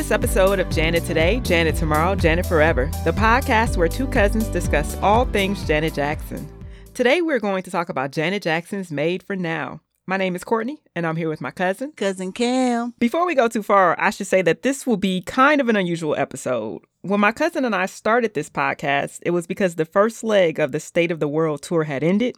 this episode of Janet Today, Janet Tomorrow, Janet Forever, the podcast where two cousins discuss all things Janet Jackson. Today, we're going to talk about Janet Jackson's Made for Now. My name is Courtney, and I'm here with my cousin, Cousin Kam. Before we go too far, I should say that this will be kind of an unusual episode. When my cousin and I started this podcast, it was because the first leg of the State of the World tour had ended,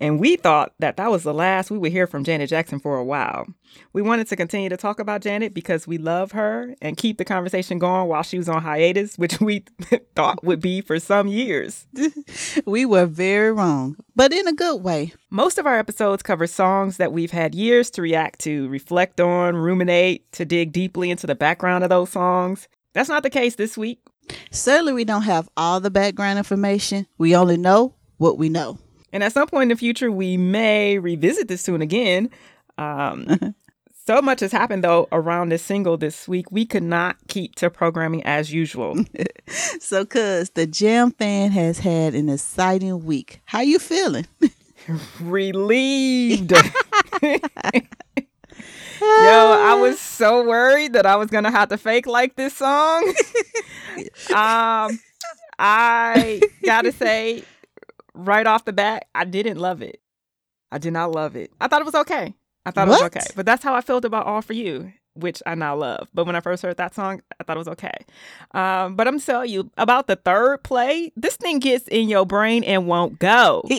and we thought that that was the last we would hear from Janet Jackson for a while. We wanted to continue to talk about Janet because we love her and keep the conversation going while she was on hiatus, which we thought would be for some years. we were very wrong, but in a good way. Most of our episodes cover songs that we've had years to react to, reflect on, ruminate, to dig deeply into the background of those songs. That's not the case this week. Certainly, we don't have all the background information. We only know what we know. And at some point in the future, we may revisit this tune again. Um, so much has happened though around this single this week. We could not keep to programming as usual. so, cuz the Jam fam has had an exciting week. How you feeling? Relieved. Yo, I was so worried that I was gonna have to fake like this song. um, I gotta say, right off the bat, I didn't love it. I did not love it. I thought it was okay. I thought what? it was okay, but that's how I felt about All for You which I now love. But when I first heard that song, I thought it was okay. Um, but I'm telling you about the third play. This thing gets in your brain and won't go.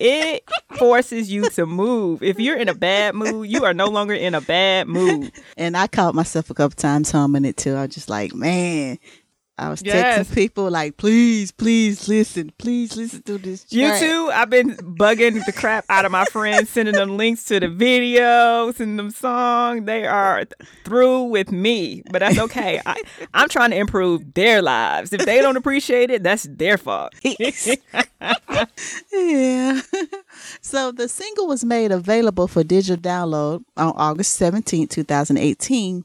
it forces you to move. If you're in a bad mood, you are no longer in a bad mood. And I caught myself a couple times humming it too. I was just like, man, I was yes. texting people like, please, please listen, please listen to this. Track. You too. I've been bugging the crap out of my friends, sending them links to the videos, sending them songs. They are through with me, but that's okay. I, I'm trying to improve their lives. If they don't appreciate it, that's their fault. yeah. So the single was made available for digital download on August 17, 2018,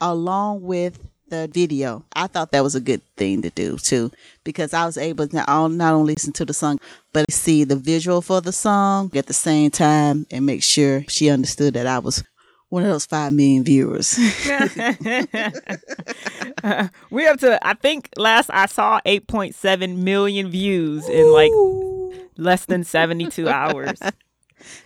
along with the video. I thought that was a good thing to do too, because I was able to not only listen to the song, but see the visual for the song at the same time and make sure she understood that I was one of those five million viewers. uh, we have to. I think last I saw eight point seven million views in like less than seventy two hours.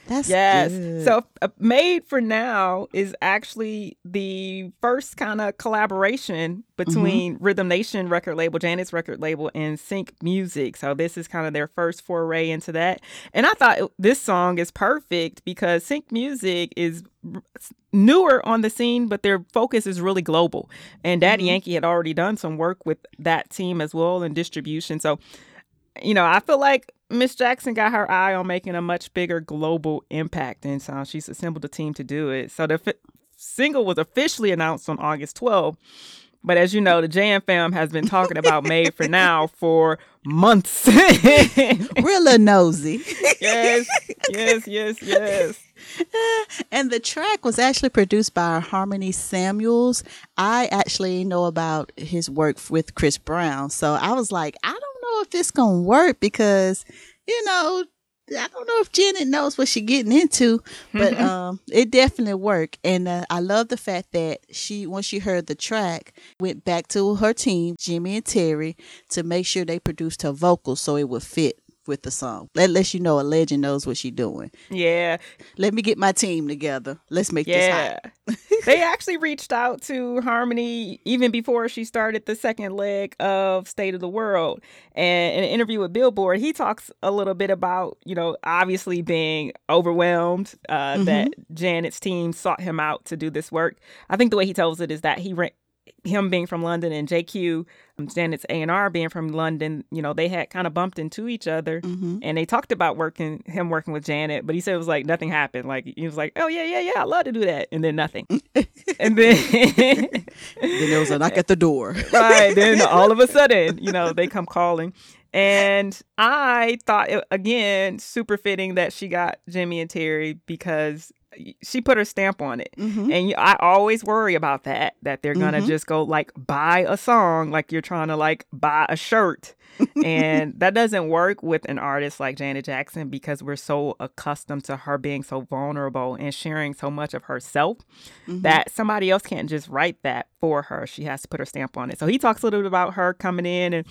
That's yes. Good. So, uh, Made for Now is actually the first kind of collaboration between mm-hmm. Rhythm Nation record label, Janet's record label, and Cinq Music. So, this is kind of their first foray into that. And I thought this song is perfect because Cinq Music is newer on the scene, but their focus is really global. And Daddy mm-hmm. Yankee had already done some work with that team as well in distribution. So, you know, I feel like Miss Jackson got her eye on making a much bigger global impact, and so she's assembled a team to do it. So the f- single was officially announced on August 12th. But as you know, the Jam fam has been talking about Made for Now for months. Real nosy. yes, yes, yes, yes. and the track was actually produced by Harmony Samuels. I actually know about his work with Chris Brown. So I was like, I don't know if it's gonna work because you know I don't know if Janet knows what she's getting into, but mm-hmm. um, it definitely worked. And uh, I love the fact that she, once she heard the track, went back to her team, Jimmy and Terry, to make sure they produced her vocals so it would fit with the song. That lets you know a legend knows what she's doing. Yeah. Let me get my team together. Let's make yeah. this hot. they actually reached out to Harmony even before she started the second leg of State of the World. And in an interview with Billboard, he talks a little bit about, you know, obviously being overwhelmed uh, mm-hmm. that Janet's team sought him out to do this work. I think the way he tells it is that he ran him being from London and JQ, um, Janet's A and R being from London, you know, they had kind of bumped into each other, mm-hmm. and they talked about working him working with Janet, but he said it was like nothing happened. Like he was like, "Oh yeah, yeah, yeah, I love to do that," and then nothing, and then then there was a knock at the door. right. Then all of a sudden, you know, they come calling. And I thought, again, super fitting that she got Jimmy and Terry because she put her stamp on it. Mhm. And you- I always worry about that, that they're going to Mhm. just go like buy a song like you're trying to like buy a shirt. and that doesn't work with an artist like Janet Jackson because we're so accustomed to her being so vulnerable and sharing so much of herself Mhm. that somebody else can't just write that for her. She has to put her stamp on it. So he talks a little bit about her coming in and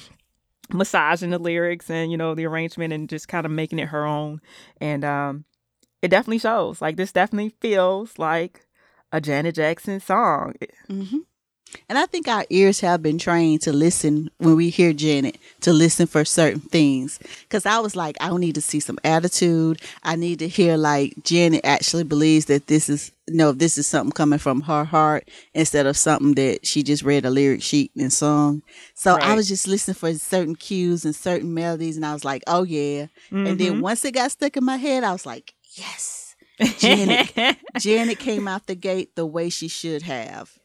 massaging the lyrics and you know the arrangement and just kind of making it her own. And um it definitely shows. Like this definitely feels like a Janet Jackson song. hmm And I think our ears have been trained to listen when we hear Janet, to listen for certain things. Because I was like, I need to see some attitude. I need to hear like Janet actually believes that this is, no, this is something coming from her heart instead of something that she just read a lyric sheet and sung. So I was just listening for certain cues and certain melodies. And I was like, oh yeah. And then Mhm. once it got stuck in my head, I was like, yes. Janet. Janet came out the gate the way she should have.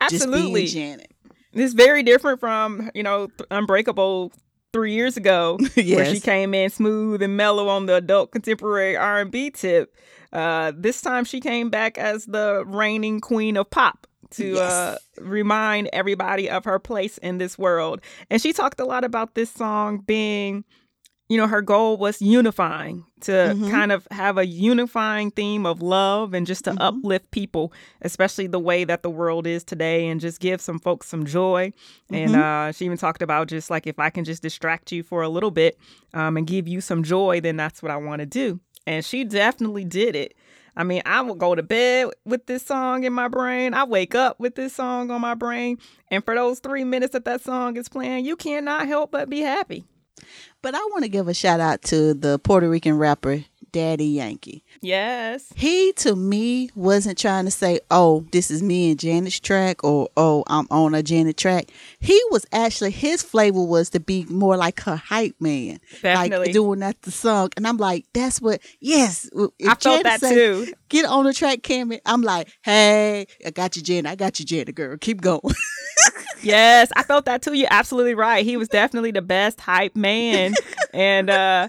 Absolutely. Janet. It's very different from, you know, Unbreakable three years ago, where she came in smooth and mellow on the adult contemporary R and B tip. Uh, this time she came back as the reigning queen of pop to uh, remind everybody of her place in this world. And she talked a lot about this song being, you know, her goal was unifying to Mhm. kind of have a unifying theme of love and just to Mhm. uplift people, especially the way that the world is today, and just give some folks some joy. And Mhm. uh, she even talked about just like if I can just distract you for a little bit um, and give you some joy, then that's what I want to do. And she definitely did it. I mean, I will go to bed with this song in my brain. I wake up with this song on my brain. And for those three minutes that that song is playing, you cannot help but be happy. But I want to give a shout out to the Puerto Rican rapper Daddy Yankee. Yes. He to me wasn't trying to say, "Oh, this is me and Janet's track," or "Oh, I'm on a Janet track." He was actually his flavor was to be more like her hype man, Definitely. like doing that the song. And I'm like, "That's what." Yes, if I felt Janet that say, too. Get on the track, Cammy. I'm like, "Hey, I got you, Janet. I got you, Janet, girl. Keep going." Yes, I felt that too. You're absolutely right. He was definitely the best hype man. and uh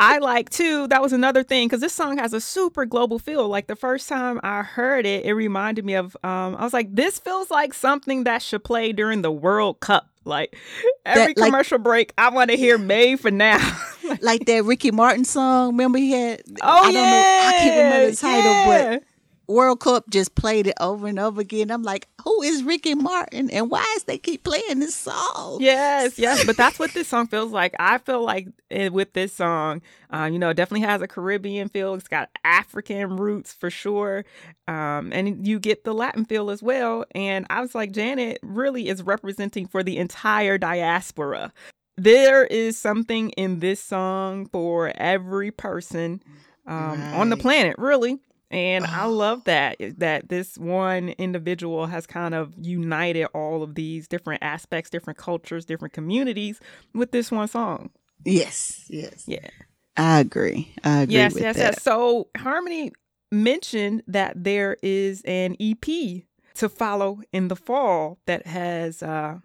I like too, that was another thing because this song has a super global feel. Like the first time I heard it, it reminded me of um I was like, this feels like something that should play during the World Cup. Like every That, like- commercial break, I want to hear made for now. like that Ricky Martin song. Remember he had? Oh I don't yeah. know. I can't remember the title, yeah. but World Cup just played it over and over again. I'm like, who is Ricky Martin, and why is they keep playing this song? Yes, yes, but that's what this song feels like. I feel like eh, with this song, uh, you know, it definitely has a Caribbean feel. It's got African roots for sure, um, and you get the Latin feel as well. And I was like, Janet really is representing for the entire diaspora. There is something in this song for every person um, on the planet, really. And I Oh. love that that this one individual has kind of united all of these different aspects, different cultures, different communities with this one song. Yes, yes, Yeah. I agree. I agree yes, yes, that. yes. So Harmony mentioned that there is an EP to follow in the fall that has uh,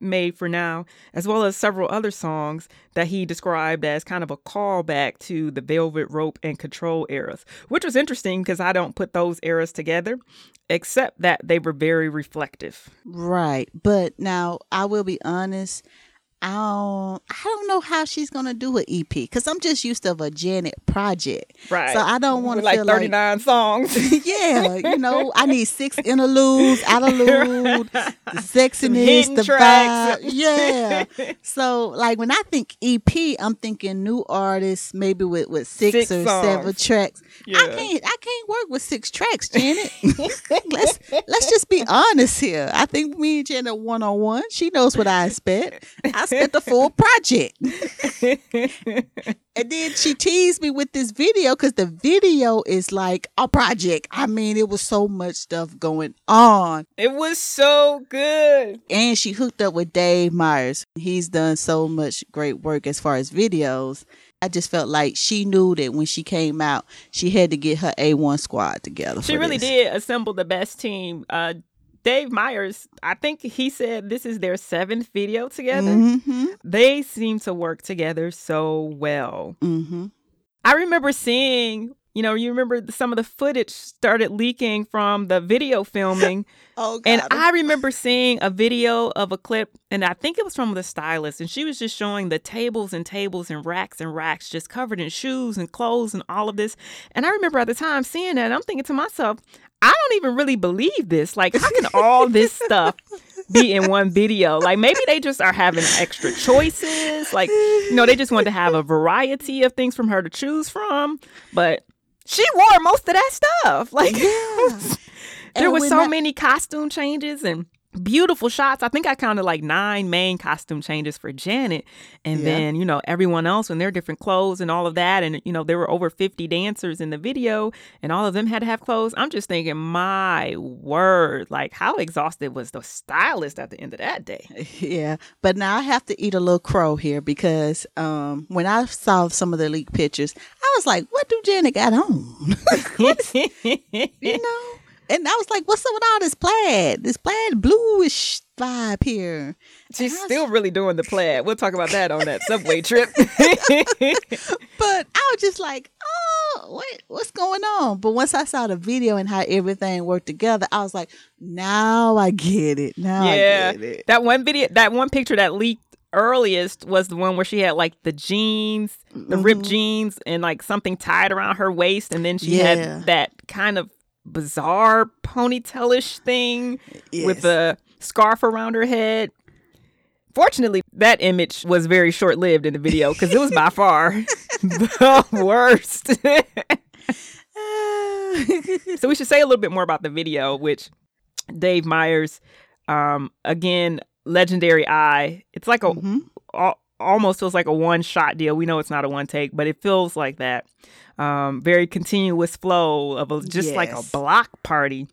made for now, as well as several other songs that he described as kind of a callback to the Velvet Rope and Control eras, which was interesting because I don't put those eras together, except that they were very reflective. Right, but now I will be honest. I don't, I don't know how she's gonna do an EP because I'm just used to a Janet project. Right. So I don't want to like feel 39 songs. yeah, you know, I need six interludes, interlude, the sexiness, the tracks. vibe. Yeah. So like when I think EP, I'm thinking new artists, maybe with with six, Six or songs. seven tracks. I can't I can't work with six tracks, Janet. let's let's just be honest here. I think me and Janet one on one. She knows what I expect. I spent the full project. And then she teased me with this video because the video is like a project. I mean, it was so much stuff going on. it was so good. And she hooked up with Dave Meyers. He's done so much great work as far as videos. I just felt like she knew that when she came out, she had to get her A1 squad together. She really this. did assemble the best team. Uh, Dave Meyers, I think he said this is their seventh video together. Mm-hmm. They seem to work together so well. Mm-hmm. I remember seeing you know, you remember some of the footage started leaking from the video filming. oh, God. And I remember seeing a video of a clip, and I think it was from the stylist, and she was just showing the tables and tables and racks and racks just covered in shoes and clothes and all of this. And I remember at the time seeing that, and I'm thinking to myself, I don't even really believe this. Like, how can all this stuff be in one video? Like, maybe they just are having extra choices. Like, you know, they just want to have a variety of things from her to choose from. But she wore most of that stuff. Like, Yeah. there And were so many costume changes and beautiful shots. I think I counted like nine main costume changes for Janet. And Yeah. then, you know, everyone else in their different clothes and all of that. And, you know, there were over 50 dancers in the video and all of them had to have clothes. I'm just thinking, my word, like how exhausted was the stylist at the end of that day? Yeah, but now I have to eat a little crow here because um, when I saw some of the leaked pictures, I was like, "What do Janet got on?" you know, and I was like, "What's up with all this plaid? This plaid bluish vibe here?" She's was- still really doing the plaid. We'll talk about that on that subway trip. But I was just like, "Oh, what what's going on?" But once I saw the video and how everything worked together, I was like, "Now I get it. Now yeah. I get it." That one video, that one picture that leaked earliest was the one where she had like the jeans, the ripped Mhm. jeans, and like something tied around her waist, and then she Yeah. had that kind of bizarre ponytailish thing with a scarf around her head. Fortunately, that image was very short lived in the video because it was by far the worst. so we should say a little bit more about the video, which Dave Meyers, um, again, legendary eye. It's like a Mhm. al- almost feels like a one shot deal. We know it's not a one take, but it feels like that. Um, very continuous flow of a, just like a block party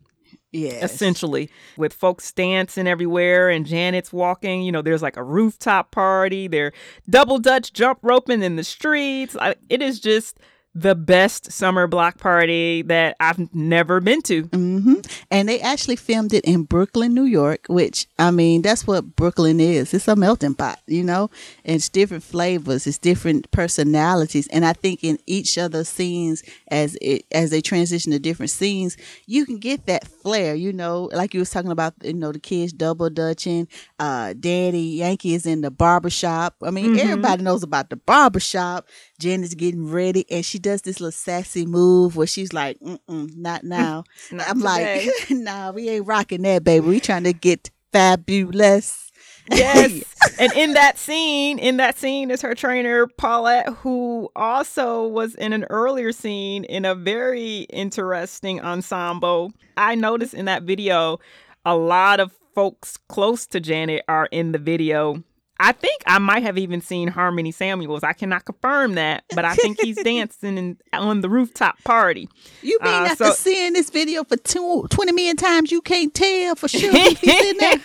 Yeah. essentially with folks dancing everywhere and Janet's walking. You know, there's like a rooftop party. They're double dutch jump roping in the streets. I, it is just the best summer block party that I've never been to. hmm And they actually filmed it in Brooklyn, New York, which I mean, that's what Brooklyn is. It's a melting pot, you know, and it's different flavors, it's different personalities, and I think in each of the scenes, as it as they transition to different scenes, you can get that flair, you know, like you was talking about, you know, the kids double dutching, uh, Daddy Yankee is in the barber shop. I mean, Mhm. everybody knows about the barber shop. Janet's getting ready, and she does this little sassy move where she's like, Mm-mm, "Not mm, now." Not I'm today. like, nah, we ain't rocking that, baby. We trying to get fabulous. Yes. and in that scene, in that scene is her trainer Paulette, who also was in an earlier scene in a very interesting ensemble. I noticed in that video a lot of folks close to Janet are in the video. I think I might have even seen Harmony Samuels. I cannot confirm that, but I think he's dancing in, on the rooftop party. You mean Uh, after so- seeing this video for two, 20 million times, you can't tell for sure if he's in there?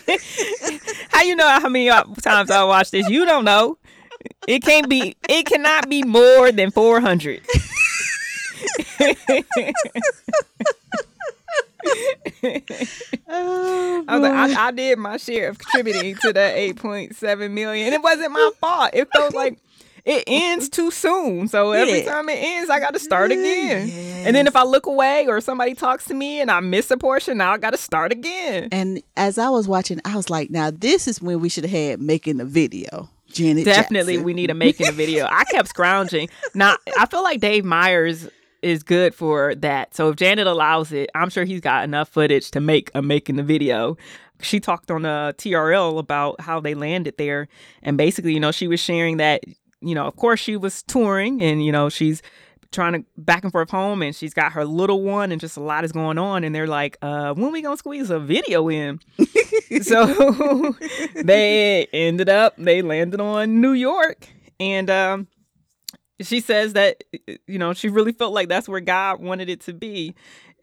How you know how many uh, times I watched this? You don't know. It can't be. It cannot be more than four hundred. Oh, I was like. I, I did my share of contributing to point seven million. It wasn't my fault. It felt like it ends too soon. So every Yeah. time it ends, I got to start again. And then if I look away or somebody talks to me and I miss a portion, now I got to start again. and as I was watching, I was like, now this is when we should have had making the video. Janet Definitely, Jackson. we need a making a video. I kept scrounging. Now, I feel like Dave Meyers is good for that. So if Janet allows it, I'm sure he's got enough footage to make a making the video. She talked on a TRL about how they landed there, and basically, you know, she was sharing that, you know, of course she was touring, and you know, she's trying to back and forth home and she's got her little one and just a lot is going on and they're like uh when we gonna squeeze a video in so they ended up they landed on new york and um she says that you know she really felt like that's where god wanted it to be.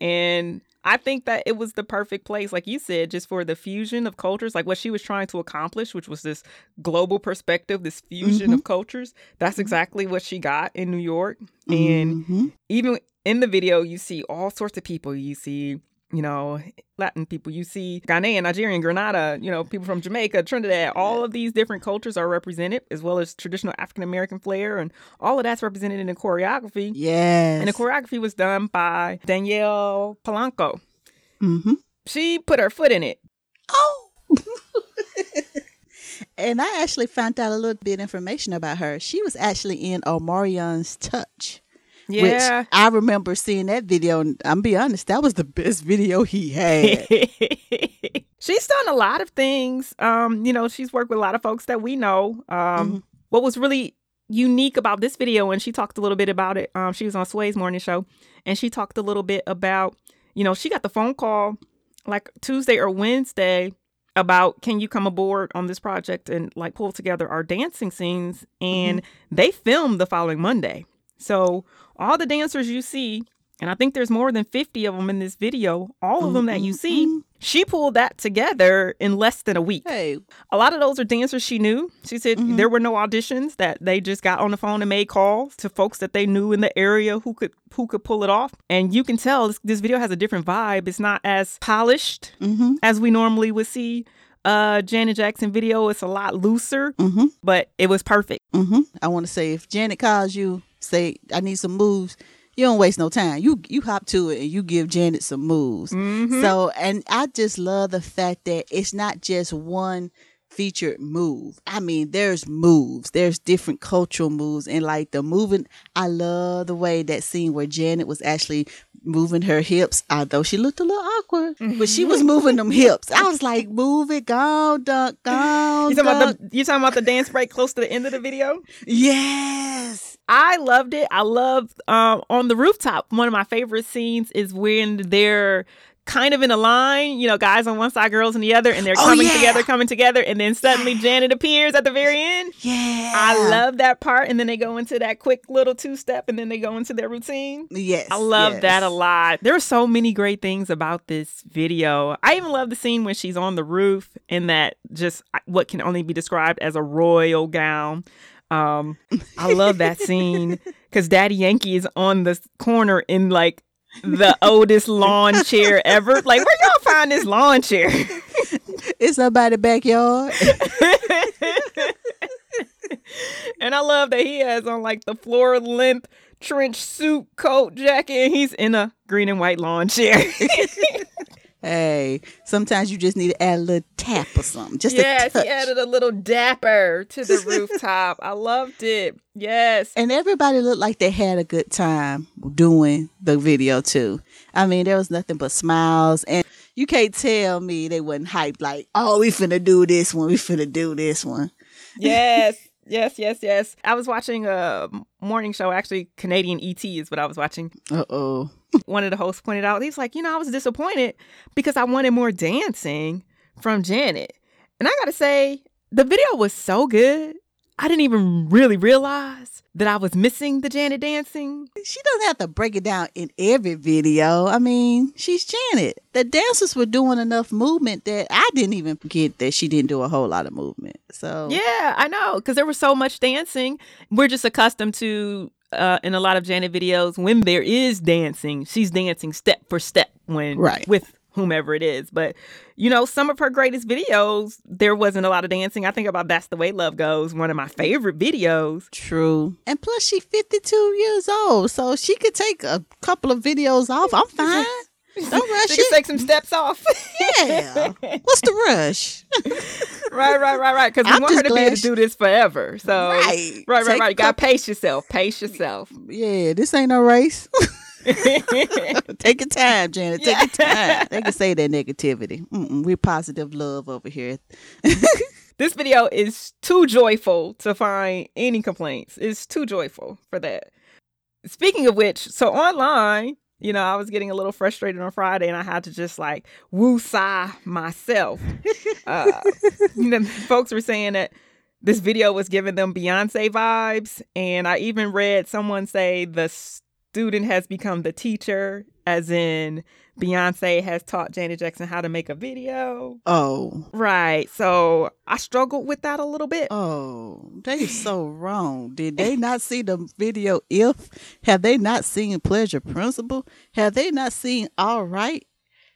And i think that it was the perfect place like you said just for the fusion of cultures like what she was trying to accomplish which was this global perspective this fusion of cultures. That's exactly what she got in new york. And Mhm. even in the video you see all sorts of people. You see you know, Latin people. You see Ghanaian, Nigerian, Grenada, you know, people from Jamaica, Trinidad. All of these different cultures are represented, as well as traditional African American flair, and all of that's represented in the choreography. Yes. And the choreography was done by Danielle Polanco. mm-hmm. She put her foot in it. Oh. and I actually found out a little bit information about her. She was actually in Omarion's Touch. Yeah. Which I remember seeing that video, and I'm be honest, that was the best video he had. she's done a lot of things. Um, you know, she's worked with a lot of folks that we know. Um, Mhm. what was really unique about this video, and she talked a little bit about it. Um, she was on Sway's morning show, and she talked a little bit about, you know, she got the phone call like Tuesday or Wednesday about can you come aboard on this project and like pull together our dancing scenes and they filmed the following Monday. So all the dancers you see and I think there's more than 50 of them in this video, all of them that you see, she pulled that together in less than a week. hey, A lot of those are dancers she knew. She said Mhm. there were no auditions that they just got on the phone and made calls to folks that they knew in the area who could who could pull it off. And you can tell this, this video has a different vibe. It's not as polished mm-hmm, as we normally would see uh Janet Jackson video. It's a lot looser, mm-hmm, but it was perfect. mm-hmm. I want to say if Janet calls you, say I need some moves. You don't waste no time. You you hop to it and you give Janet some moves. Mhm. So, and I just love the fact that it's not just one featured move. I mean, there's moves, there's different cultural moves, and like the moving, I love the way that scene where Janet was actually moving her hips, although she looked a little awkward, but she was moving them hips. I was like, move it, go, duck, go. You talking about the you talking about the dance break close to the end of the video? Yes. I loved it. I love um, on the rooftop. One of my favorite scenes is when they're kind of in a line, you know, guys on one side, girls on the other, and they're Oh, coming yeah. together, coming together, and then suddenly Janet appears at the very end. Yeah. I love that part, and then they go into that quick little two step, and then they go into their routine. Yes. I love yes. that a lot. There are so many great things about this video. I even love the scene when she's on the roof in that just what can only be described as a royal gown. Um, I love that scene because Daddy Yankee is on the corner in like the oldest lawn chair ever. Like, where y'all find this lawn chair? It's somebody's backyard. and I love that he has on like the floor length trench suit, coat, jacket, and he's in a green and white lawn chair. Hey, sometimes you just need to add a little tap or something. Just yes, he added a little dapper to the rooftop. I loved it. Yes. and everybody looked like they had a good time doing the video too. I mean, there was nothing but smiles, and you can't tell me they wasn't hyped. Like, oh, we finna do this one. We finna do this one. yes. Yes, yes, yes. I was watching a morning show. Actually, Canadian ET is what I was watching. Uh oh. One of the hosts pointed out, he's like, you know, I was disappointed because I wanted more dancing from Janet. And I got to say, the video was so good. I didn't even really realize that I was missing the Janet dancing. She doesn't have to break it down in every video. I mean, she's Janet. The dancers were doing enough movement that I didn't even get that she didn't do a whole lot of movement. So Yeah, I know because there was so much dancing. We're just accustomed to uh, in a lot of Janet videos when there is dancing, she's dancing step for step when Right. with whomever it is. But you know, some of her greatest videos, there wasn't a lot of dancing. I think about "That's the Way Love Goes," one of my favorite videos. True. And plus, she's 52 years old, so she could take a couple of videos off. I'm fine. Don't rush She it. take some steps off. Yeah. What's the rush? right, right, right, right. Because we want her to be able to do this forever. So Right. right, right, right. You gotta pace yourself. Pace yourself. Yeah, this ain't no race. Take your time, Janet. Take your time. They can say that negativity. Mm-mm, we're positive love over here. This video is too joyful to find any complaints. It's too joyful for that. Speaking of which, so online, you know, I was getting a little frustrated on Friday and I had to just like woo sigh myself. Uh, you know, folks were saying that this video was giving them Beyonce vibes. And I even read someone say the student has become the teacher, as in Beyonce has taught Janet Jackson how to make a video. Oh, Right. So I struggled with that a little bit. oh, they so wrong. Did they not see the video? If have they not seen Pleasure Principle? Have they not seen All Right?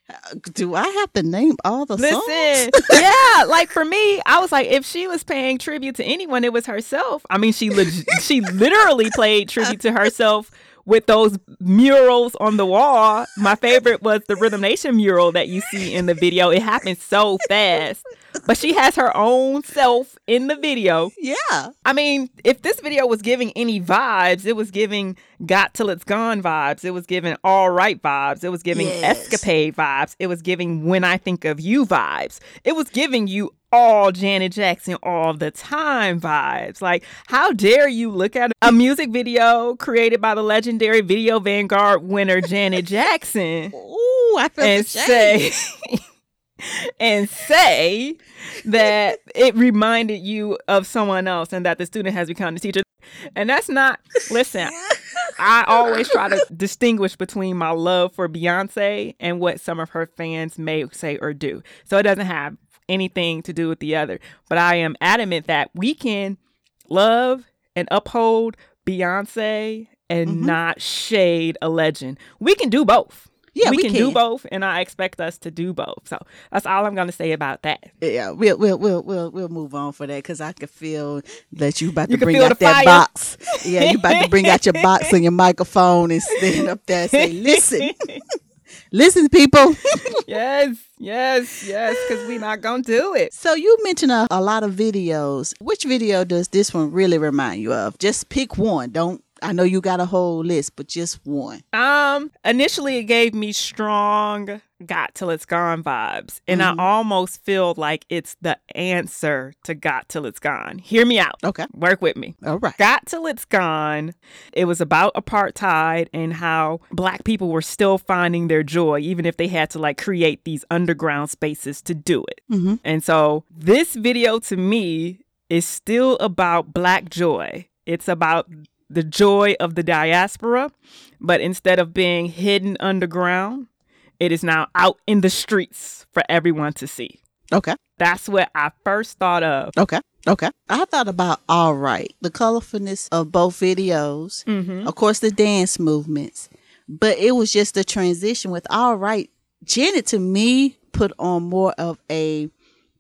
Uh, do I have to name all the songs? Yeah, like for me, I was like, if she was paying tribute to anyone, it was herself. I mean, she leg- she literally played tribute to herself with those murals on the wall. My favorite was the Rhythm Nation mural that you see in the video. It happened so fast. But she has her own self in the video. Yeah. I mean, if this video was giving any vibes, it was giving Got Till It's Gone vibes. It was giving All Right vibes. It was giving Yes. Escapade vibes. It was giving When I Think of You vibes. It was giving you all Janet Jackson all the time vibes. Like, how dare you look at a music video created by the legendary Video Vanguard winner Janet Jackson Ooh, I feel and say and say that it reminded you of someone else and that the student has become the teacher. And that's not listen, I always try to distinguish between my love for Beyonce and what some of her fans may say or do. So it doesn't have anything to do with the other. But I am adamant that we can love and uphold Beyonce and Mhm. not shade a legend. We can do both. Yeah, we, we can, do both, and I expect us to do both. So that's all I'm going to say about that. Yeah, we'll we'll we'll we'll we'll move on for that because I can feel that you about You to can bring out that fire. box. Yeah, you about to bring out your box and your microphone and stand up there and say, "Listen, listen, people." yes, yes, yes, because we're not going to do it. So you mentioned a, a lot of videos. Which video does this one really remind you of? Just pick one. Don't. I know you got a whole list, but just one. Um, initially it gave me strong Got Till It's Gone vibes, and Mhm. I almost feel like it's the answer to Got Till It's Gone. Hear me out. Okay. Work with me. All right. Got Till It's Gone. It was about apartheid and how black people were still finding their joy, even if they had to like create these underground spaces to do it. Mm-hmm. And so this video to me is still about black joy. It's about the joy of the diaspora, but instead of being hidden underground, it is now out in the streets for everyone to see. Okay. That's what I first thought of. Okay. Okay. I thought about all right, the colorfulness of both videos. Mm-hmm. of course the dance movements but it was just the transition with all right janet to me put on more of a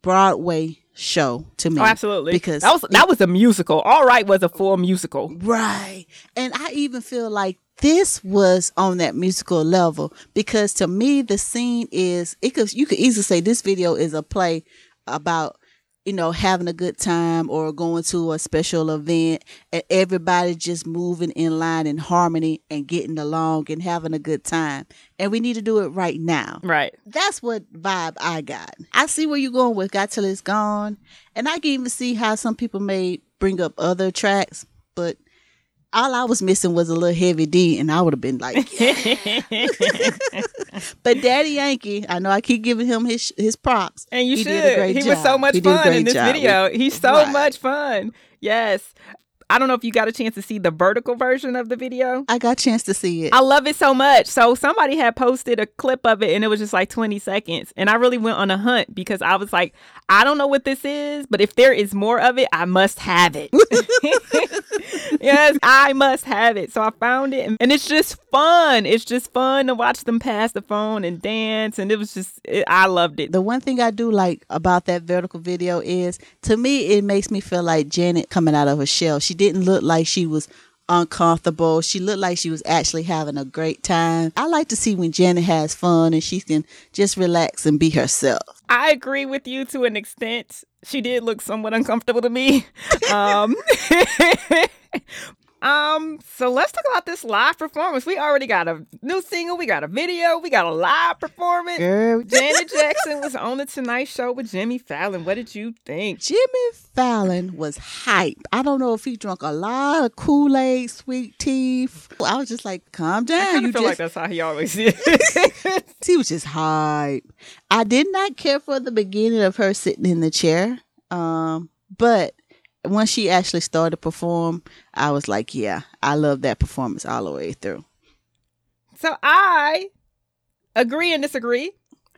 broadway show to me Oh, absolutely. because that was that was a musical. All right was a full musical. right and i even feel like this was on that musical level because to me the scene is it could you could easily say this video is a play about you know having a good time or going to a special event and everybody just moving in line in harmony and getting along and having a good time and we need to do it right now Right. that's what vibe I got. I see where you're going with Got Till It's Gone. And I can even see how some people may bring up other tracks, but all I was missing was a little heavy D, and I would have been like, yeah. but Daddy Yankee, I know I keep giving him his his props. And you He should. did a great he was so much He fun in this job. video. He's so Right. much fun. Yes. I don't know if you got a chance to see the vertical version of the video. I got a chance to see it. I love it so much. So somebody had posted a clip of it and it was just like 20 seconds. And I really went on a hunt because I was like, I don't know what this is, but if there is more of it, I must have it. yes, I must have it. So I found it and, it's just fun. It's just fun to watch them pass the phone and dance. And it was just, it, I loved it. the one thing I do like about that vertical video is to me it makes me feel like Janet coming out of her shell. She didn't look like she was uncomfortable. She looked like she was actually having a great time. I like to see when Janet has fun and she can just relax and be herself. I agree with you to an extent. She did look somewhat uncomfortable to me. Um, um, so let's talk about this live performance. We already got a new single, we got a video, we got a live performance. Girl, Janet Jackson was on the Tonight Show with Jimmy Fallon. What did you think? Jimmy Fallon was hype. I don't know if he drunk a lot of Kool Aid, sweet tea. I was just like, calm down. kind You feel just like that's how he always is. He was just hype. I did not care for the beginning of her sitting in the chair. Um, but once she actually started to perform, I was like, yeah, I love that performance all the way through. so I agree and disagree.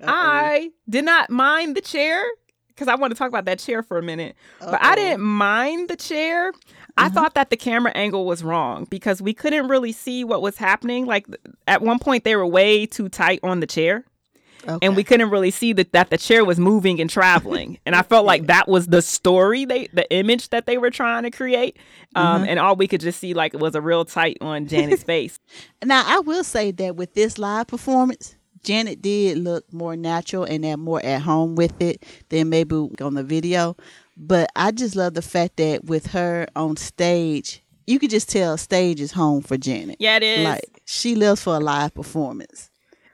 I did not mind the chair because I want to talk about that chair for a minute. But I didn't mind the chair. I Mhm. thought that the camera angle was wrong because we couldn't really see what was happening. Like at one point, they were way too tight on the chair. And we couldn't really see that, that the chair was moving and traveling. and I felt like that was the story they the image that they were trying to create. Um, and all we could just see like was a real tight on Janet's face. Now I will say that with this live performance, Janet did look more natural and at more at home with it than maybe on the video. But I just love the fact that with her on stage, you could just tell stage is home for Janet. Yeah, it is. Like she lives for a live performance.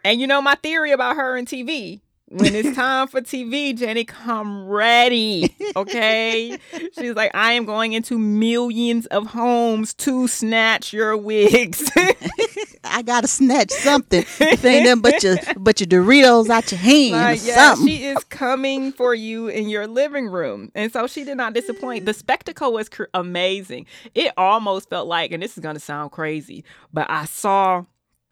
And you know my theory about her and TV. When it's time for TV, Jenny, come ready. Okay. She's like, I am going into millions of homes to snatch your wigs. I gotta snatch something. If ain't nothing but your but your Doritos out your hand Like, yeah, something. she is coming for you in your living room. And so she did not disappoint. The spectacle was cr- amazing. It almost felt like, and this is going to sound crazy, but I saw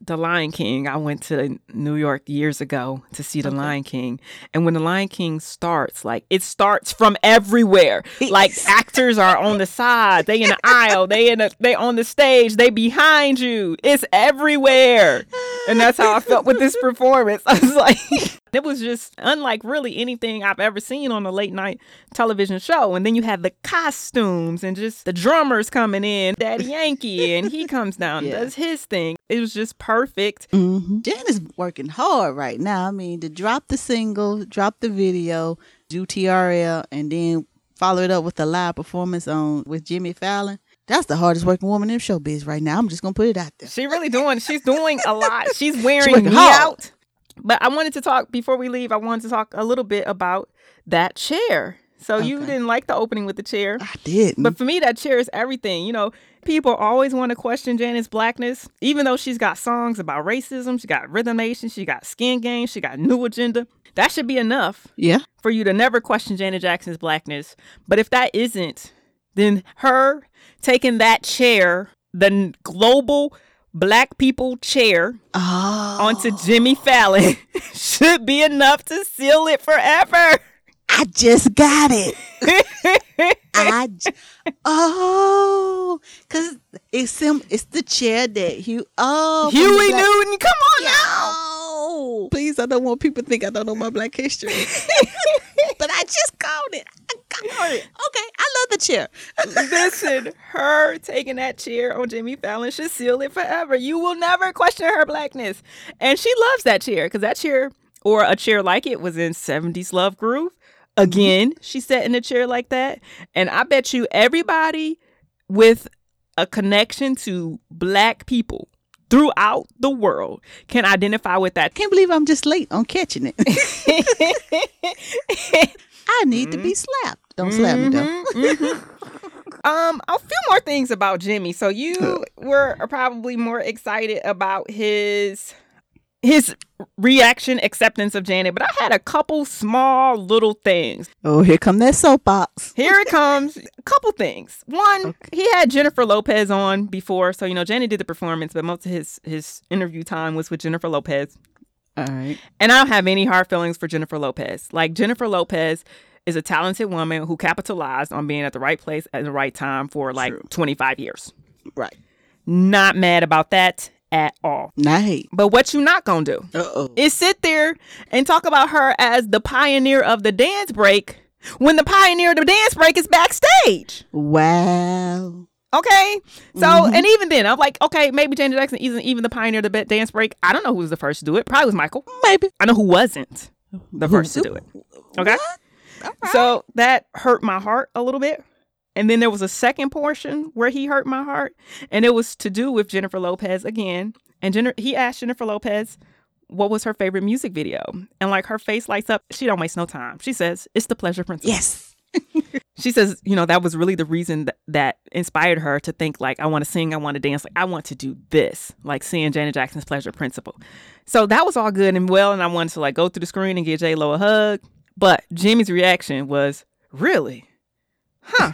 The Lion King. I went to New York years ago to see The Lion King. And when The Lion King starts, like it starts from everywhere. Like actors are on the side, they in the aisle, they in the, they on the stage, they behind you. It's everywhere. And that's how I felt with this performance. I was like, it was just unlike really anything I've ever seen on a late night television show. And then you have the costumes and just the drummers coming in, Daddy Yankee, and he comes down and Yeah. does his thing. It was just perfect. Mm-hmm. Jen is working hard right now. I mean, to drop the single, drop the video, do TRL, and then follow it up with a live performance on with Jimmy Fallon. That's the hardest working woman in showbiz right now. I'm just gonna put it out there. She really doing, she's doing a lot. She's wearing working me hard. out. But I wanted to talk, before we leave, I wanted to talk a little bit about that chair. So you didn't like the opening with the chair. I did. But for me, that chair is everything. You know, people always want to question Janet's blackness, even though she's got songs about racism, she got Rhythm Nation, she got Skin Game, she got New Agenda. That should be enough yeah. for you to never question Janet Jackson's blackness. But if that isn't, then her taking that chair, the global black people chair, Oh, onto Jimmy Fallon should be enough to seal it forever. I just got it. I j- oh, cause it's him. It's the chair that Hugh. Oh, Huey Black- Newton, come on now. No, please. I don't want people to think I don't know my Black history. but I just called it. I called it. Okay, I love the chair. Listen, her taking that chair on Jimmy Fallon should seal it forever. You will never question her blackness. And she loves that chair because that chair or a chair like it was in 70s Love Groove. Mm-hmm. Again, she sat in a chair like that. And I bet you everybody with a connection to black people throughout the world can identify with that. Can't believe I'm just late on catching it. I need to be slapped. Don't slap me though. Um, a few more things about Jimmy. So you were probably more excited about his his reaction acceptance of Janet, but I had a couple small little things. Oh, here come that soapbox. Here it comes. A couple things. One, he had Jennifer Lopez on before, so you know Janet did the performance, but most of his his interview time was with Jennifer Lopez. All right. And I don't have any hard feelings for Jennifer Lopez. Like Jennifer Lopez is a talented woman who capitalized on being at the right place at the right time for like True. 25 years. Right. Not mad about that at all. Night. But what you not gonna do Uh oh. is sit there and talk about her as the pioneer of the dance break when the pioneer of the dance break is backstage. Wow. Okay, so and even then, I'm like, okay, maybe Janet Jackson isn't even the pioneer of the dance break. I don't know who was the first to do it. Probably was Michael. Maybe. I know who wasn't the first to do it. Okay. So that hurt my heart a little bit. And then there was a second portion where he hurt my heart, and it was to do with Jennifer Lopez again. And Jennifer, he asked Jennifer Lopez what was her favorite music video, and like her face lights up. She don't waste no time. She says it's the Pleasure Principle. Yes. She says, you know, that was really the reason that, that inspired her to think like, I want to sing, I want to dance, like I want to do this, like seeing Janet Jackson's Pleasure Principle. So that was all good and well, and I wanted to like go through the screen and give J Lo a hug. But Jimmy's reaction was, really, huh?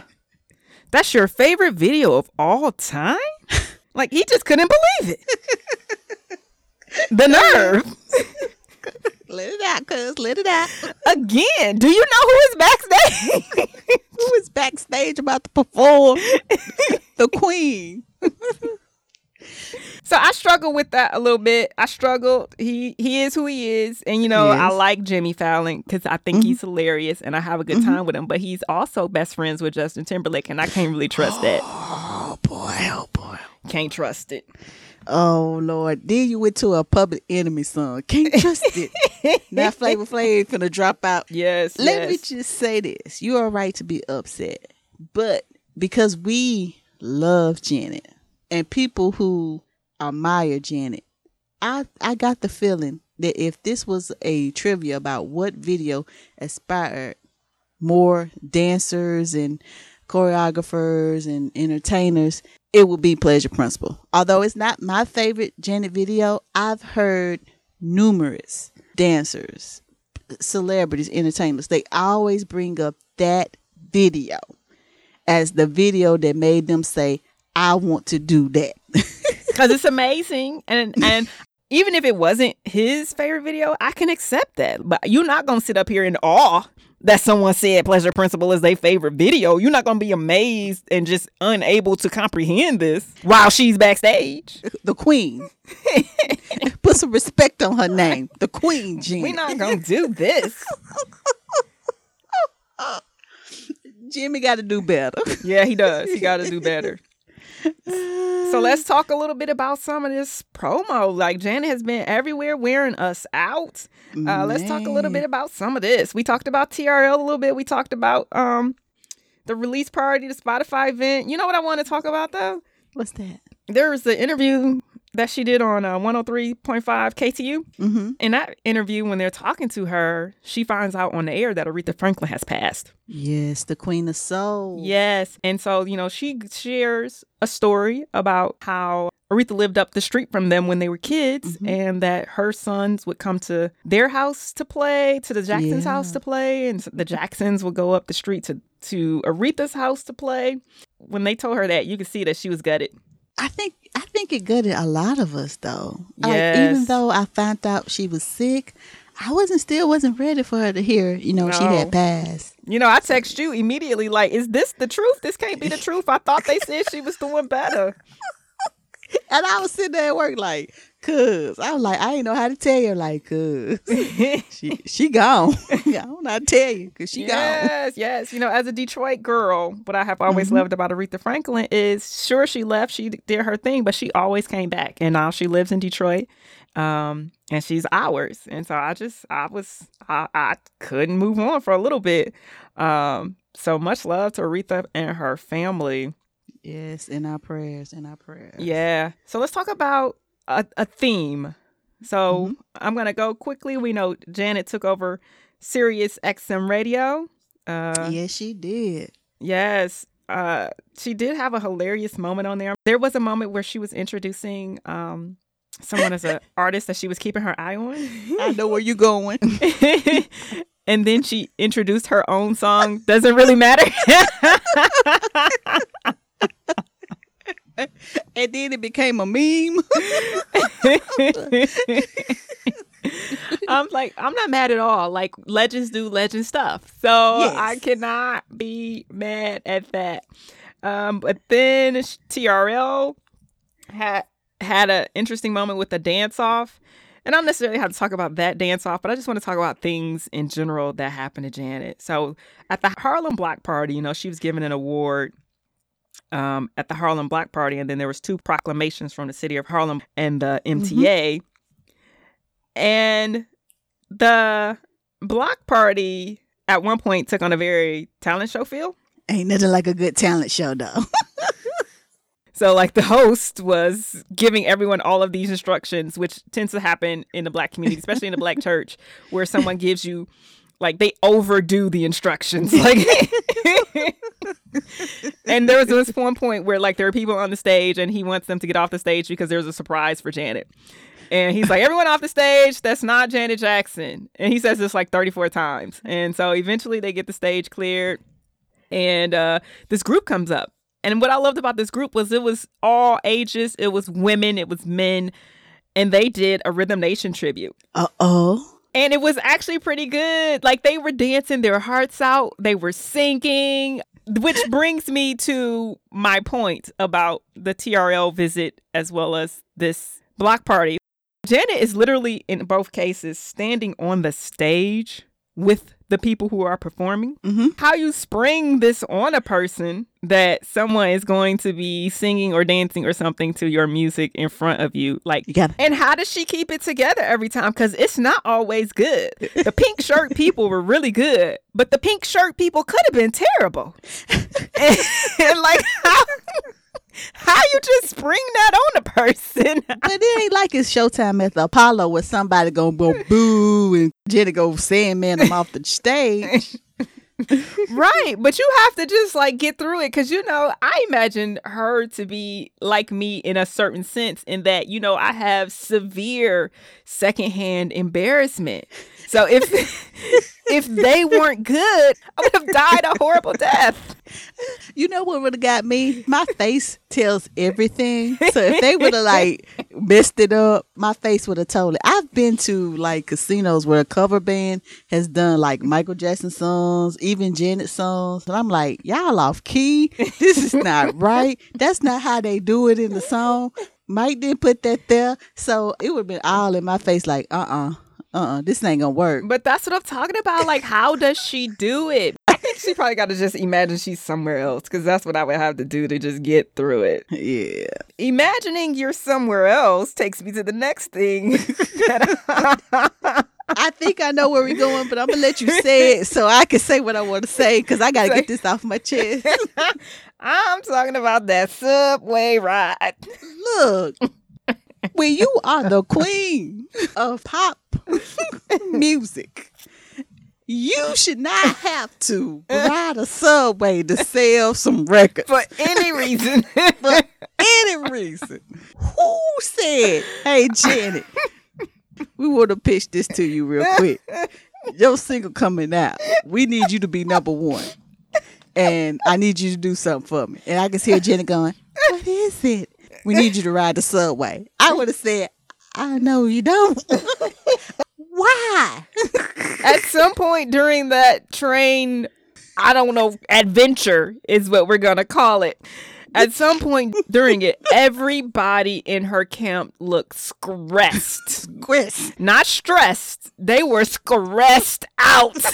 That's your favorite video of all time? Like he just couldn't believe it. the nerve. Let it out, cuz. Let it out. Again, do you know who is backstage? Who is backstage about to perform? the queen. So I struggle with that a little bit. I struggled. He he is who he is, and you know I like Jimmy Fallon because I think Mhm. he's hilarious and I have a good Mhm. time with him. But he's also best friends with Justin Timberlake, and I can't really trust that. Oh boy, oh boy. Can't trust it. Oh Lord. Then you went to a public enemy song. Can't trust it. now Flavor Flav gonna drop out. Yes. Let me just say this. You are right to be upset. But because we love Janet and people who admire Janet, I I got the feeling that if this was a trivia about what video inspired more dancers and choreographers and entertainers, it would be Pleasure Principle. Although it's not my favorite Janet video, I've heard numerous dancers, celebrities, entertainers, they always bring up that video as the video that made them say, I want to do that. because it's amazing and and even if it wasn't his favorite video i can accept that but you're not gonna sit up here in awe that someone said pleasure principle is their favorite video you're not gonna be amazed and just unable to comprehend this while she's backstage the queen. Put some respect on her name. The queen, Janet. we're not gonna do this Jimmy got to do better. yeah he does he gotta do better so let's talk a little bit about some of this promo like janet has been everywhere wearing us out Uh, let's talk a little bit about some of this. We talked about TRL a little bit. We talked about um the release party, the Spotify event. You know what I want to talk about though? What's that? There was the interview that she did on uh, 103.5 KTU. Mm-hmm. In that interview, when they're talking to her, she finds out on the air that Aretha Franklin has passed. Yes, the queen of soul. Yes. And so, you know, she shares a story about how Aretha lived up the street from them when they were kids Mhm. and that her sons would come to their house to play, to the Jacksons' Yeah. house to play, and the Jacksons would go up the street to, to Aretha's house to play. When they told her that, you could see that she was gutted. I think I think it gutted a lot of us though. Like, Yes. even though I found out she was sick, I wasn't still wasn't ready for her to hear, you know, she had passed. You know, I text you immediately, like, is this the truth? This can't be the truth. I thought they said she was doing better. And I was sitting there at work like, cuz. I was like, I didn't know how to tell you, like, cuz. she she gone. I don't know how to tell you, cause she gone. yes, yes. You know, as a Detroit girl, what I have always Mhm. loved about Aretha Franklin is sure she left, she did her thing, but she always came back, and now she lives in Detroit, um, and she's ours. And so I just, I was, I, I couldn't move on for a little bit. Um, so much love to Aretha and her family. Yes, in our prayers, in our prayers. Yeah. So let's talk about a, a theme. So I'm gonna go quickly. We know Janet took over Sirius XM Radio. Uh, yes, she did. Yes. Uh, she did have a hilarious moment on there. There was a moment where she was introducing um, someone as an artist that she was keeping her eye on. I know where you're going. and then she introduced her own song. Doesn't really matter. and then it became a meme. I'm like, I'm not mad at all. Like legends do legend stuff. So Yes. I cannot be mad at that. Um, but then TRL had had an interesting moment with the dance off. And I don't necessarily have to talk about that dance off, but I just want to talk about things in general that happened to Janet. So at the Harlem Block Party, you know, she was given an award um, at the Harlem Block Party, and then there was two proclamations from the city of Harlem and the MTA. And the block party at one point took on a very talent show feel. Ain't nothing like a good talent show though. So, like, the host was giving everyone all of these instructions, which tends to happen in the black community, especially in the black church, where someone gives you, like, they overdo the instructions. Like, and there was this one point where, like, there are people on the stage and he wants them to get off the stage because there's a surprise for Janet. And he's like, everyone off the stage, that's not Janet Jackson. And he says this like 34 times. And so eventually they get the stage cleared and uh, this group comes up. And what I loved about this group was it was all ages, it was women, it was men, and they did a Rhythm Nation tribute. Uh oh. And it was actually pretty good. Like they were dancing their hearts out, they were singing. which brings me to my point about the TRL visit as well as this block party. Janet is literally in both cases standing on the stage with the people who are performing. Mm-hmm. How you spring this on a person that someone is going to be singing or dancing or something to your music in front of you. Like, You and how does she keep it together every time? Because it's not always good. The pink shirt people were really good, but the pink shirt people could have been terrible. and, and like, how, how you just spring that on a person? But it ain't like it's Showtime at the Apollo where somebody gonna go boo and Jenny go Sandman them off the stage. right but you have to just like get through it because you know i imagine her to be like me in a certain sense in that you know i have severe secondhand embarrassment so if if they weren't good i would have died a horrible death You know what would have got me? My face tells everything. So if they would have like messed it up, my face would have told it. I've been to like casinos where a cover band has done like Michael Jackson songs, even Janet songs, and I'm like, y'all off key. This is not right. That's not how they do it in the song. Mike didn't put that there, so it would have been all in my face. Like, uh, uh-uh, uh, uh this ain't gonna work. but that's what i'm talking about like how does she do it think she probably got to just imagine she's somewhere else because that's what i would have to do to just get through it Yeah. imagining you're somewhere else takes me to the next thing that I think I know where we're going, but I'm gonna let you say it so I can say what I want to say because I gotta get this off my chest. I'm talking about that subway ride. Look, when you are the queen of pop music, you should not have to ride a subway to sell some records For any reason. for any reason. Who said, "Hey, Janet"? We want to pitch this to you real quick. Your single coming out. We need you to be number one. And I need you to do something for me. And I can hear Janet going, What is it? We need you to ride the subway. I would have said, I know you don't. Why? At some point during that train, I don't know, adventure is what we're going to call it. At some point during it, everybody in her camp looked stressed. Chris. Not stressed. They were stressed out.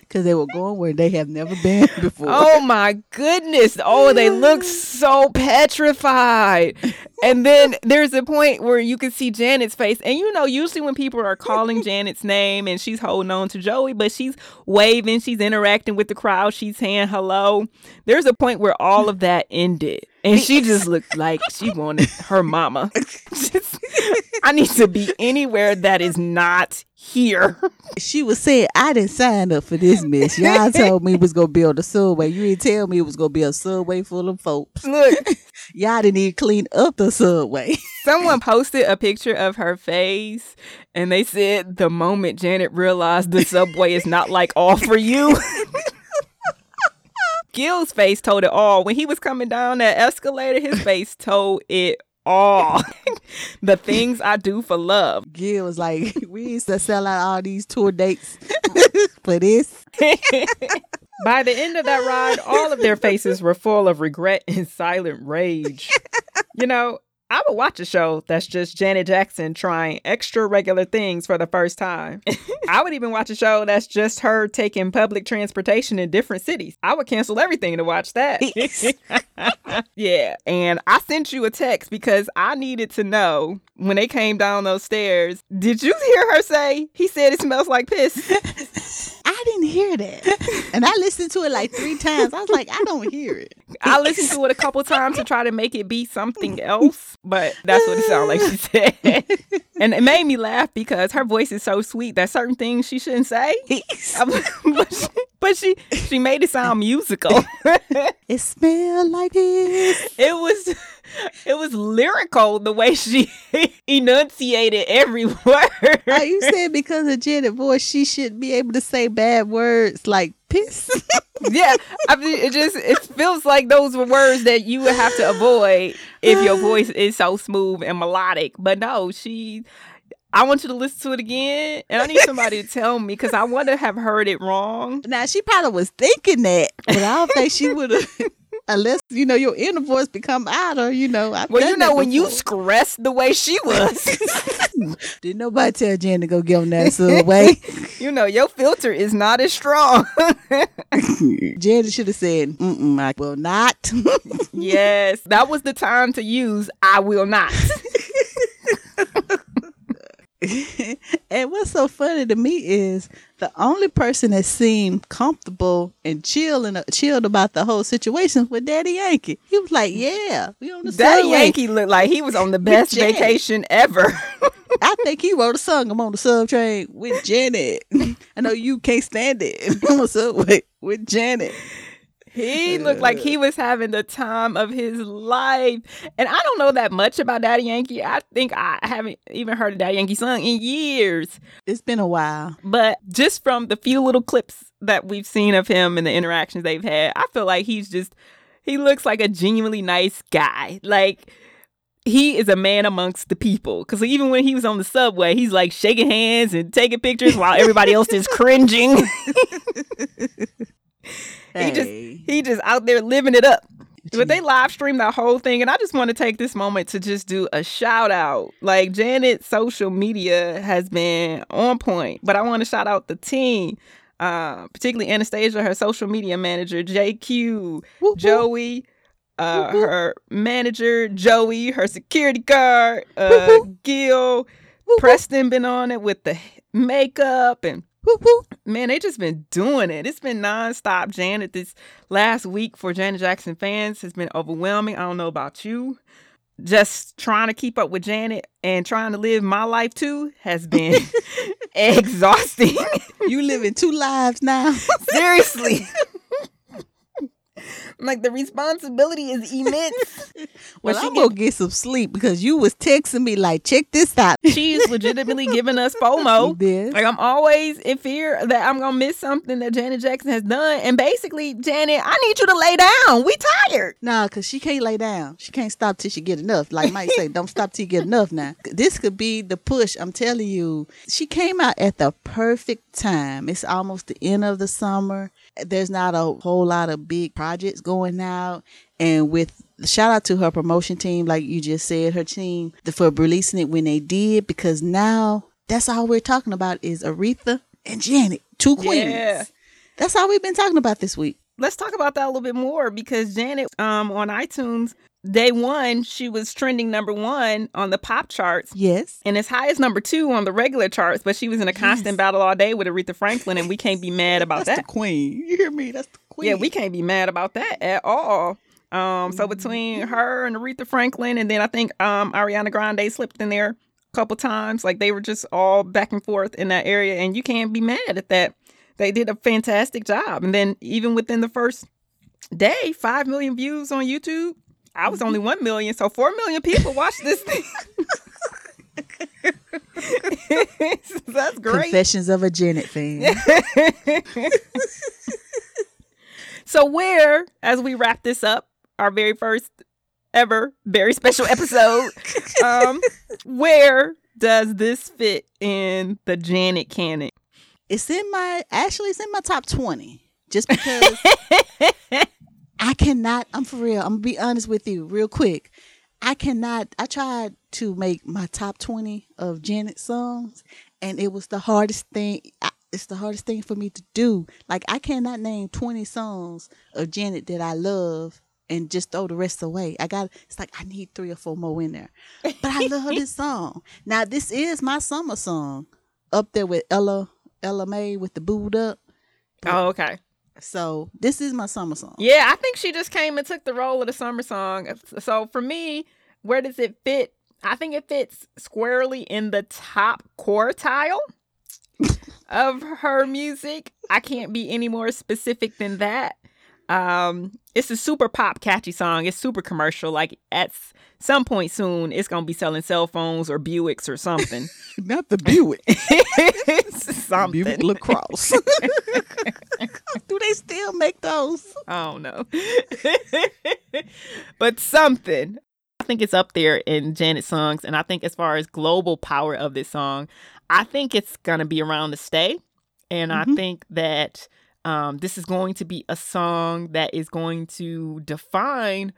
Because they were going where they have never been before. Oh my goodness. Oh, they look so petrified. And then there's a point where you can see Janet's face. And you know, usually when people are calling Janet's name and she's holding on to Joey, but she's waving, she's interacting with the crowd, she's saying hello. There's a point where all of that ended. And she just looked like she wanted her mama. Just, I need to be anywhere that is not here. She was saying, I didn't sign up for this mess. Y'all told me it was going to be a subway. You didn't tell me it was going to be a subway full of folks. Look, Y'all didn't even clean up the subway. Someone posted a picture of her face and they said the moment Janet realized the subway is not like all for you. Gil's face told it all. When he was coming down that escalator, his face told it all. the things I do for love. Gil was like, we used to sell out all these tour dates for this. By the end of that ride, all of their faces were full of regret and silent rage. You know, I would watch a show that's just Janet Jackson trying extra regular things for the first time. I would even watch a show that's just her taking public transportation in different cities. I would cancel everything to watch that. yeah. And I sent you a text because I needed to know when they came down those stairs. Did you hear her say, he said it smells like piss? Hear that. And I listened to it like three times. I was like, I don't hear it. I listened to it a couple times to try to make it be something else, but that's what it sounded like she said. and it made me laugh because her voice is so sweet that certain things she shouldn't say. but she, but she she made it sound musical. It smelled like this. it was it was lyrical the way she enunciated every word. Are you saying because of Janet voice, she shouldn't be able to say bad words like piss? yeah, I mean, it just it feels like those were words that you would have to avoid if your voice is so smooth and melodic. But no, she. I want you to listen to it again, and I need somebody to tell me because I want to have heard it wrong. Now she probably was thinking that, but I don't think she would have. Unless you know your inner voice become out, or you know. I've Well, you know when you before. stressed the way she was, Didn't nobody tell Jen to go get on that subway. you know your filter is not as strong. Janet should have said, Mm-mm, I will not. yes, that was the time to use "I will not." and what's so funny to me is the only person that seemed comfortable and chill and uh, chilled about the whole situation was Daddy Yankee. He was like, "Yeah, we on the Daddy subway." Yankee looked like he was on the best vacation ever. I think he wrote a song. I'm on the sub train with Janet. I know you can't stand it. I'm on the subway with Janet. He looked like he was having the time of his life. And I don't know that much about Daddy Yankee. I think I haven't even heard a Daddy Yankee song in years. It's been a while. But just from the few little clips that we've seen of him and the interactions they've had, I feel like he's just, he looks like a genuinely nice guy. Like, he is a man amongst the people. Because even when he was on the subway, he's like shaking hands and taking pictures while everybody else is cringing. He just he just out there living it up. But they live streamed that whole thing, and I just want to take this moment to just do a shout out. Like Janet's social media has been on point, but I want to shout out the team, uh, particularly Anastasia, her social media manager, JQ, Whoop, Joey, uh, her manager, Joey, her security guard, uh, whoop. Gil, Preston been on it with the makeup and whoop, whoop. Man, they just been doing it. It's been nonstop. Janet, this last week for Janet Jackson fans has been overwhelming. I don't know about you. Just trying to keep up with Janet and trying to live my life too has been exhausting. You living two lives now. Seriously. Like the responsibility is immense. Well, she I'm gonna get some sleep because you was texting me like, check this out. She is legitimately giving us FOMO. This. Like I'm always in fear that I'm gonna miss something that Janet Jackson has done. And basically, Janet, I need you to lay down. We tired. Nah, cause she can't lay down. She can't stop till she get enough. Like Mike say, don't stop till you get enough. Now, this could be the push. I'm telling you, she came out at the perfect time. It's almost the end of the summer. There's not a whole lot of big projects going out, and with shout out to her promotion team, like you just said, her team for releasing it when they did, because now that's all we're talking about is Aretha and Janet, two queens. Yeah. That's all we've been talking about this week. Let's talk about that a little bit more because Janet, um, on iTunes, day one, she was trending number one on the pop charts. Yes. And as high as number two on the regular charts, but she was in a constant Yes. battle all day with Aretha Franklin, and we can't be mad about That's that. the queen. You hear me? That's the queen. Yeah, we can't be mad about that at all. Um, so between her and Aretha Franklin, and then I think um Ariana Grande slipped in there a couple times. Like they were just all back and forth in that area, and you can't be mad at that. They did a fantastic job. And then even within the first day, five million views on YouTube. I was only one million, so four million people watched this thing. That's great. Confessions of a Janet fan. So, where, as we wrap this up, our very first ever, very special episode, um, where does this fit in the Janet canon? it's in my actually it's in my top twenty. Just because I cannot I'm for real, I'm gonna be honest with you real quick. I cannot I tried to make my top twenty of Janet songs and it was the hardest thing I, it's the hardest thing for me to do. Like I cannot name twenty songs of Janet that I love and just throw the rest away. I got it's like I need three or four more in there. But I love this song. Now this is my summer song. Up there with Ella Ella Mai with the Boo'd Up. Oh, okay. So this is my summer song. Yeah, I think she just came and took the role of the summer song. So, for me, where does it fit? I think it fits squarely in the top quartile of her music. I can't be any more specific than that. Um, it's a super pop catchy song. It's super commercial. Like at some point soon, it's gonna be selling cell phones or Buicks or something. Not the Buick. something. Buick LaCrosse. Do they still make those? I don't know. but something. I think it's up there in Janet's songs. And I think as far as global power of this song, I think it's going to be around to stay. And mm-hmm. I think that um, this is going to be a song that is going to define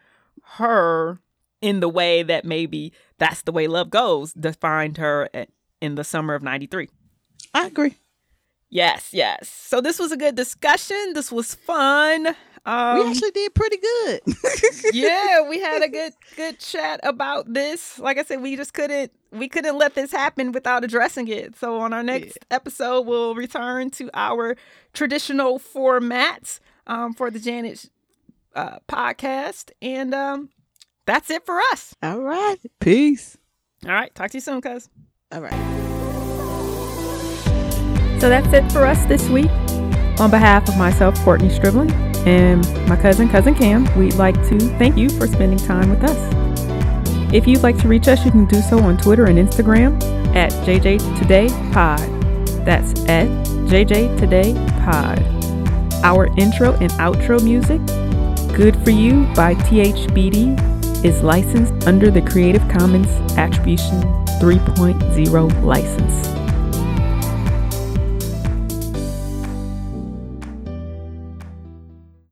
her in the way that maybe that's the way love goes defined her in the summer of 93. I agree. Yes, yes. So this was a good discussion. This was fun. Um, we actually did pretty good. yeah, we had a good good chat about this. Like I said, we just couldn't we couldn't let this happen without addressing it. So on our next yeah. episode, we'll return to our traditional formats um, for the Janet uh, podcast, and um, that's it for us. All right, peace. All right, talk to you soon, cuz. All right. So that's it for us this week. On behalf of myself, Courtney Stribling, and my cousin, Cousin Kam, we'd like to thank you for spending time with us. If you'd like to reach us, you can do so on Twitter and Instagram at JJTodayPod. That's at JJTodayPod. Our intro and outro music, Good For You by THBD, is licensed under the Creative Commons Attribution 3.0 license.